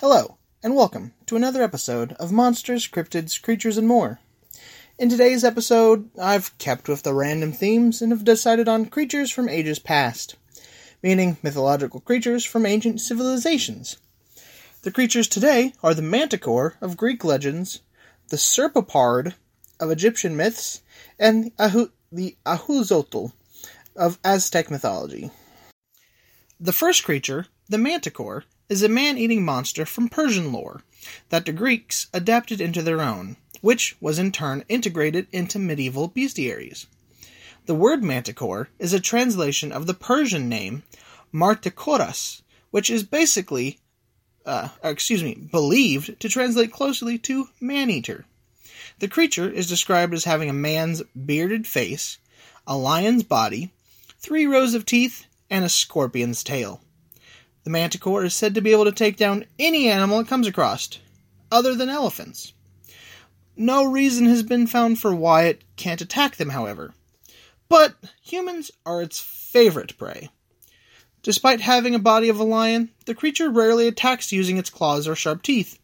Hello, and welcome to another episode of Monsters, Cryptids, Creatures, and More. In today's episode, I've kept with the random themes and have decided on creatures from ages past, meaning mythological creatures from ancient civilizations. The creatures today are the manticore of Greek legends, the serpopard of Egyptian myths, and the Ahuizotl of Aztec mythology. The first creature, the manticore, is a man eating monster from Persian lore that the Greeks adapted into their own, which was in turn integrated into medieval bestiaries. The word manticore is a translation of the Persian name Martikoras, which is basically, uh, excuse me, believed to translate closely to man eater. The creature is described as having a man's bearded face, a lion's body, three rows of teeth, and a scorpion's tail. The manticore is said to be able to take down any animal it comes across, other than elephants. No reason has been found for why it can't attack them, however. But humans are its favorite prey. Despite having a body of a lion, the creature rarely attacks using its claws or sharp teeth.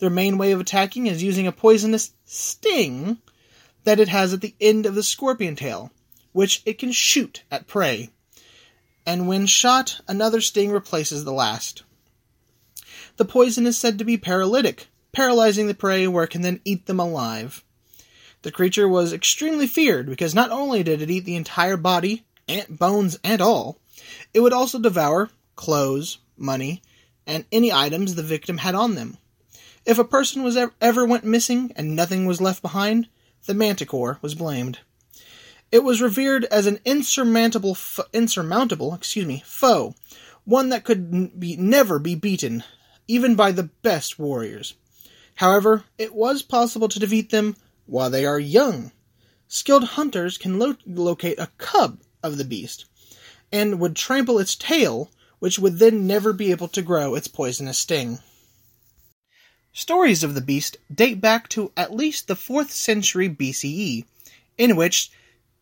Their main way of attacking is using a poisonous sting that it has at the end of the scorpion tail, which it can shoot at prey and when shot, another sting replaces the last. The poison is said to be paralytic, paralyzing the prey where it can then eat them alive. The creature was extremely feared because not only did it eat the entire body, and bones and all, it would also devour clothes, money, and any items the victim had on them. If a person was ever, ever went missing and nothing was left behind, the manticore was blamed. It was revered as an insurmountable, fo- insurmountable, excuse me, foe, one that could be, never be beaten, even by the best warriors. However, it was possible to defeat them while they are young. Skilled hunters can lo- locate a cub of the beast, and would trample its tail, which would then never be able to grow its poisonous sting. Stories of the beast date back to at least the 4th century BCE, in which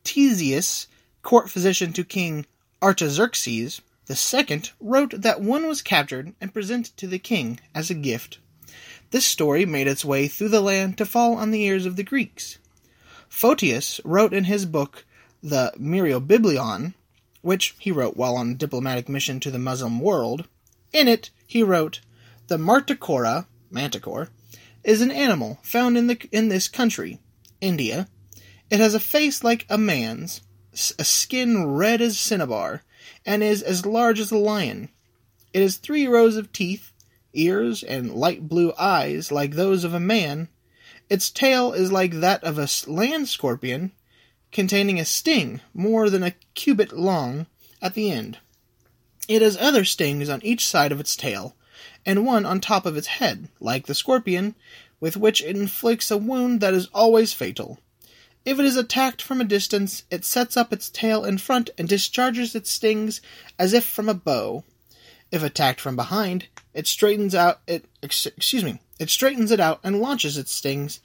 Ctesias, court physician to King Artaxerxes II, wrote that one was captured and presented to the king as a gift. This story made its way through the land to fall on the ears of the Greeks. Photius wrote in his book the Myriobiblia, which he wrote while on a diplomatic mission to the Muslim world. In it, he wrote, "The Marticora (manticore) is an animal found in the in this country, India, it has a face like a man's, a skin red as cinnabar, and is as large as a lion. It has three rows of teeth, ears, and light blue eyes like those of a man. Its tail is like that of a land scorpion, containing a sting more than a cubit long at the end. It has other stings on each side of its tail, and one on top of its head, like the scorpion, with which it inflicts a wound that is always fatal. If it is attacked from a distance, it sets up its tail in front and discharges its stings as if from a bow. If attacked from behind, it straightens out it excuse me, it straightens it out and launches its stings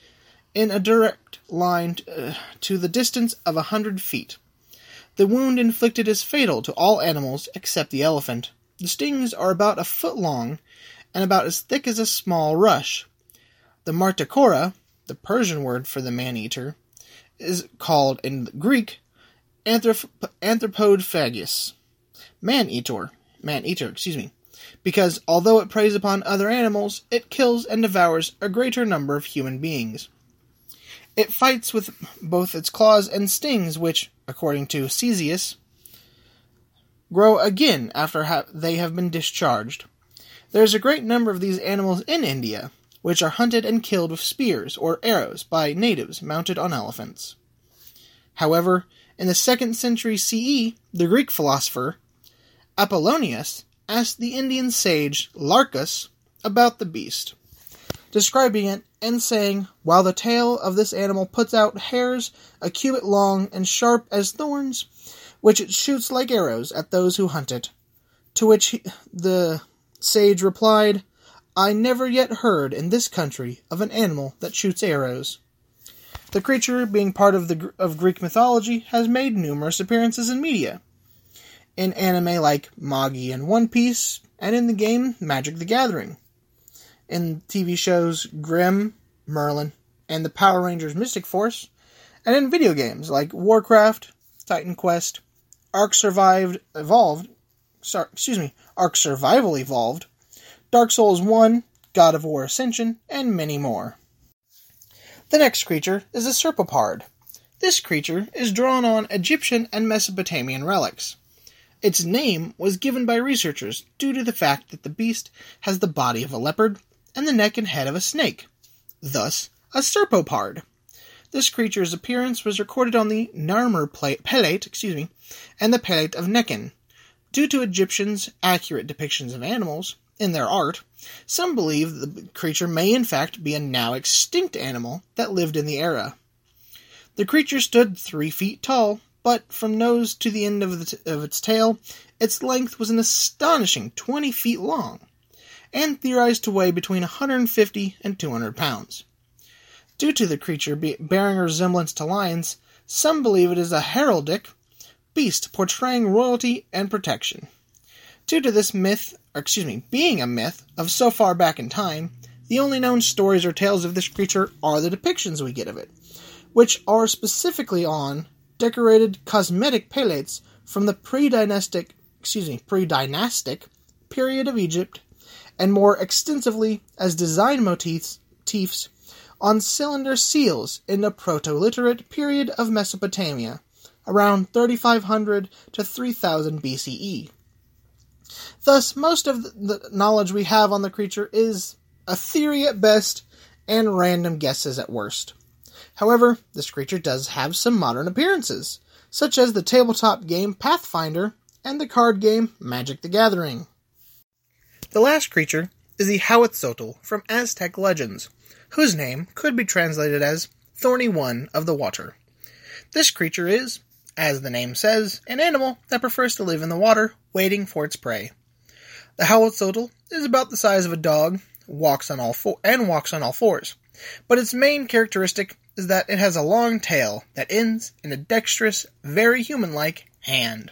in a direct line uh, to the distance of a hundred feet. The wound inflicted is fatal to all animals except the elephant. The stings are about a foot long and about as thick as a small rush. The Martakora, the Persian word for the man eater, is called in Greek anthrop- man eater, man eater, excuse me, because although it preys upon other animals, it kills and devours a greater number of human beings. It fights with both its claws and stings, which, according to Ctesias, grow again after ha- they have been discharged. There is a great number of these animals in India, which are hunted and killed with spears or arrows by natives mounted on elephants. However, in the second century CE, the Greek philosopher Apollonius asked the Indian sage Larchus about the beast, describing it and saying, While the tail of this animal puts out hairs a cubit long and sharp as thorns, which it shoots like arrows at those who hunt it. To which he, the sage replied, I never yet heard in this country of an animal that shoots arrows. The creature, being part of the of Greek mythology, has made numerous appearances in media. In anime like Magi and One Piece, and in the game Magic the Gathering. in TV shows Grimm, Merlin, and the Power Rangers Mystic Force, and in video games like Warcraft, Titan Quest, Ark Survived Evolved, sorry, excuse me, Ark Survival Evolved, Dark Souls 1, God of War Ascension, and many more. The next creature is a Serpopard. This creature is drawn on Egyptian and Mesopotamian relics. Its name was given by researchers due to the fact that the beast has the body of a leopard and the neck and head of a snake, thus, a Serpopard. This creature's appearance was recorded on the Narmer Pelate, excuse me, and the Pelate of Nekhen. Due to Egyptians' accurate depictions of animals in their art, some believe the creature may in fact be a now extinct animal that lived in the era. The creature stood three feet tall, but from nose to the end of, the t- of its tail, its length was an astonishing 20 feet long, and theorized to weigh between 150 and 200 pounds. Due to the creature be- bearing a resemblance to lions, some believe it is a heraldic beast portraying royalty and protection. Due to this myth, or excuse me, being a myth of so far back in time, the only known stories or tales of this creature are the depictions we get of it, which are specifically on decorated cosmetic palettes from the pre-dynastic, excuse me, pre-dynastic period of Egypt, and more extensively as design motifs on cylinder seals in the Proto-Literate period of Mesopotamia, around 3500 to 3000 BCE. Thus, most of the knowledge we have on the creature is a theory at best and random guesses at worst. However, this creature does have some modern appearances, such as the tabletop game Pathfinder and the card game Magic the Gathering. The last creature is the Ahuizotl from Aztec legends, whose name could be translated as Thorny One of the Water. This creature is, as the name says, an animal that prefers to live in the water, waiting for its prey. The Huitzotl is about the size of a dog, walks on all four, and walks on all fours, but its main characteristic is that it has a long tail that ends in a dexterous, very human-like hand.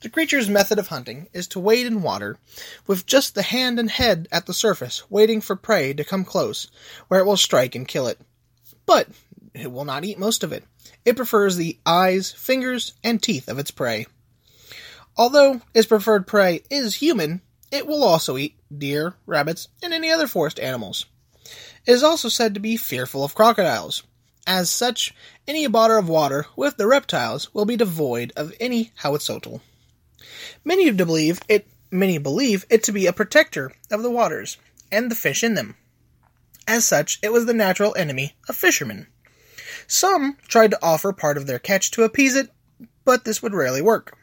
The creature's method of hunting is to wade in water, with just the hand and head at the surface, waiting for prey to come close, where it will strike and kill it. But it will not eat most of it. It prefers the eyes, fingers, and teeth of its prey. Although its preferred prey is human, it will also eat deer, rabbits, and any other forest animals. It is also said to be fearful of crocodiles. As such, any body of water with the reptiles will be devoid of any Huitzotl. Many believe it many believe it to be a protector of the waters and the fish in them. As such, it was the natural enemy of fishermen. Some tried to offer part of their catch to appease it, but this would rarely work.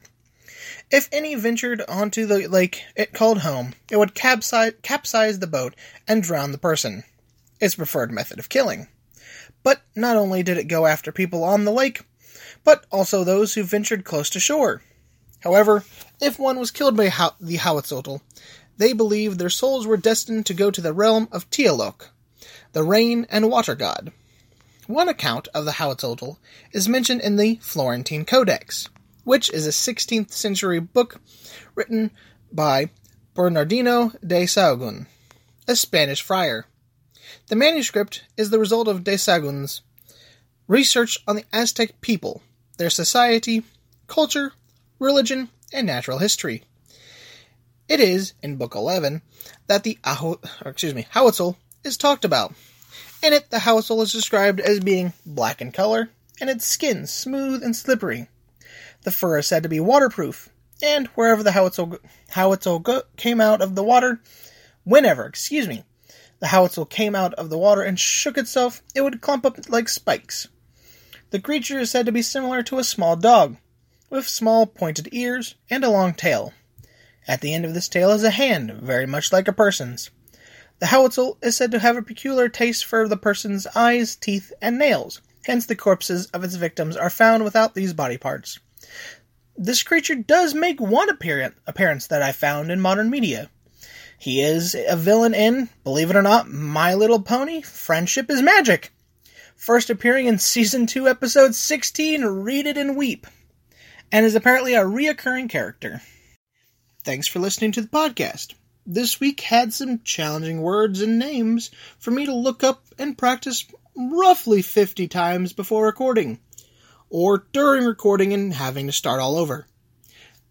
If any ventured onto the lake it called home, it would capsize, capsize the boat and drown the person, its preferred method of killing. But not only did it go after people on the lake, but also those who ventured close to shore. However, if one was killed by the Huitzotl, they believed their souls were destined to go to the realm of Tlaloc, the rain and water god. One account of the Huitzotl is mentioned in the Florentine Codex, which is a 16th century book written by Bernardino de Sahagún, a Spanish friar. The manuscript is the result of de Sahagún's research on the Aztec people, their society, culture, religion, and natural history. It is in Book 11 that the Aho, excuse me, Huitzotl is talked about. In it, the Huitzotl is described as being black in color, and its skin smooth and slippery. The fur is said to be waterproof, and wherever the howitzel Huitzotl came out of the water, whenever, excuse me, the howitzel came out of the water and shook itself, it would clump up like spikes. The creature is said to be similar to a small dog, with small pointed ears and a long tail. At the end of this tail is a hand, very much like a person's. The howitzel is said to have a peculiar taste for the person's eyes, teeth, and nails, hence the corpses of its victims are found without these body parts. This creature does make one appearance that I found in modern media. He is a villain in, believe it or not, My Little Pony Friendship is Magic. First appearing in Season 2, Episode 16, Read It and Weep and is apparently a reoccurring character. Thanks for listening to the podcast. This week had some challenging words and names for me to look up and practice roughly 50 times before recording, or during recording and having to start all over.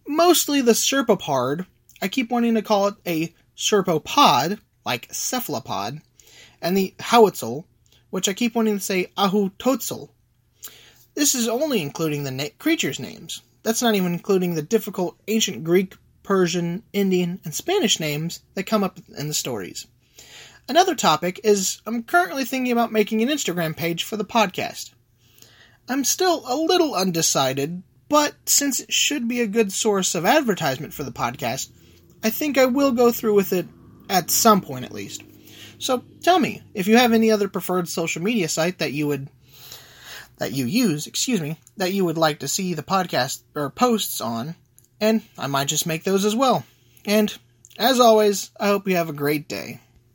Mostly the serpopard, I keep wanting to call it a serpopod, like cephalopod, and the howitzel, which I keep wanting to say ahutotzel. This is only including the na- creatures' names. That's not even including the difficult ancient Greek, Persian, Indian, and Spanish names that come up in the stories. Another topic is I'm currently thinking about making an Instagram page for the podcast. I'm still a little undecided, but since it should be a good source of advertisement for the podcast, I think I will go through with it at some point at least. So tell me if you have any other preferred social media site that you would that you use, excuse me, that you would like to see the podcast or posts on, and I might just make those as well. And as always, I hope you have a great day.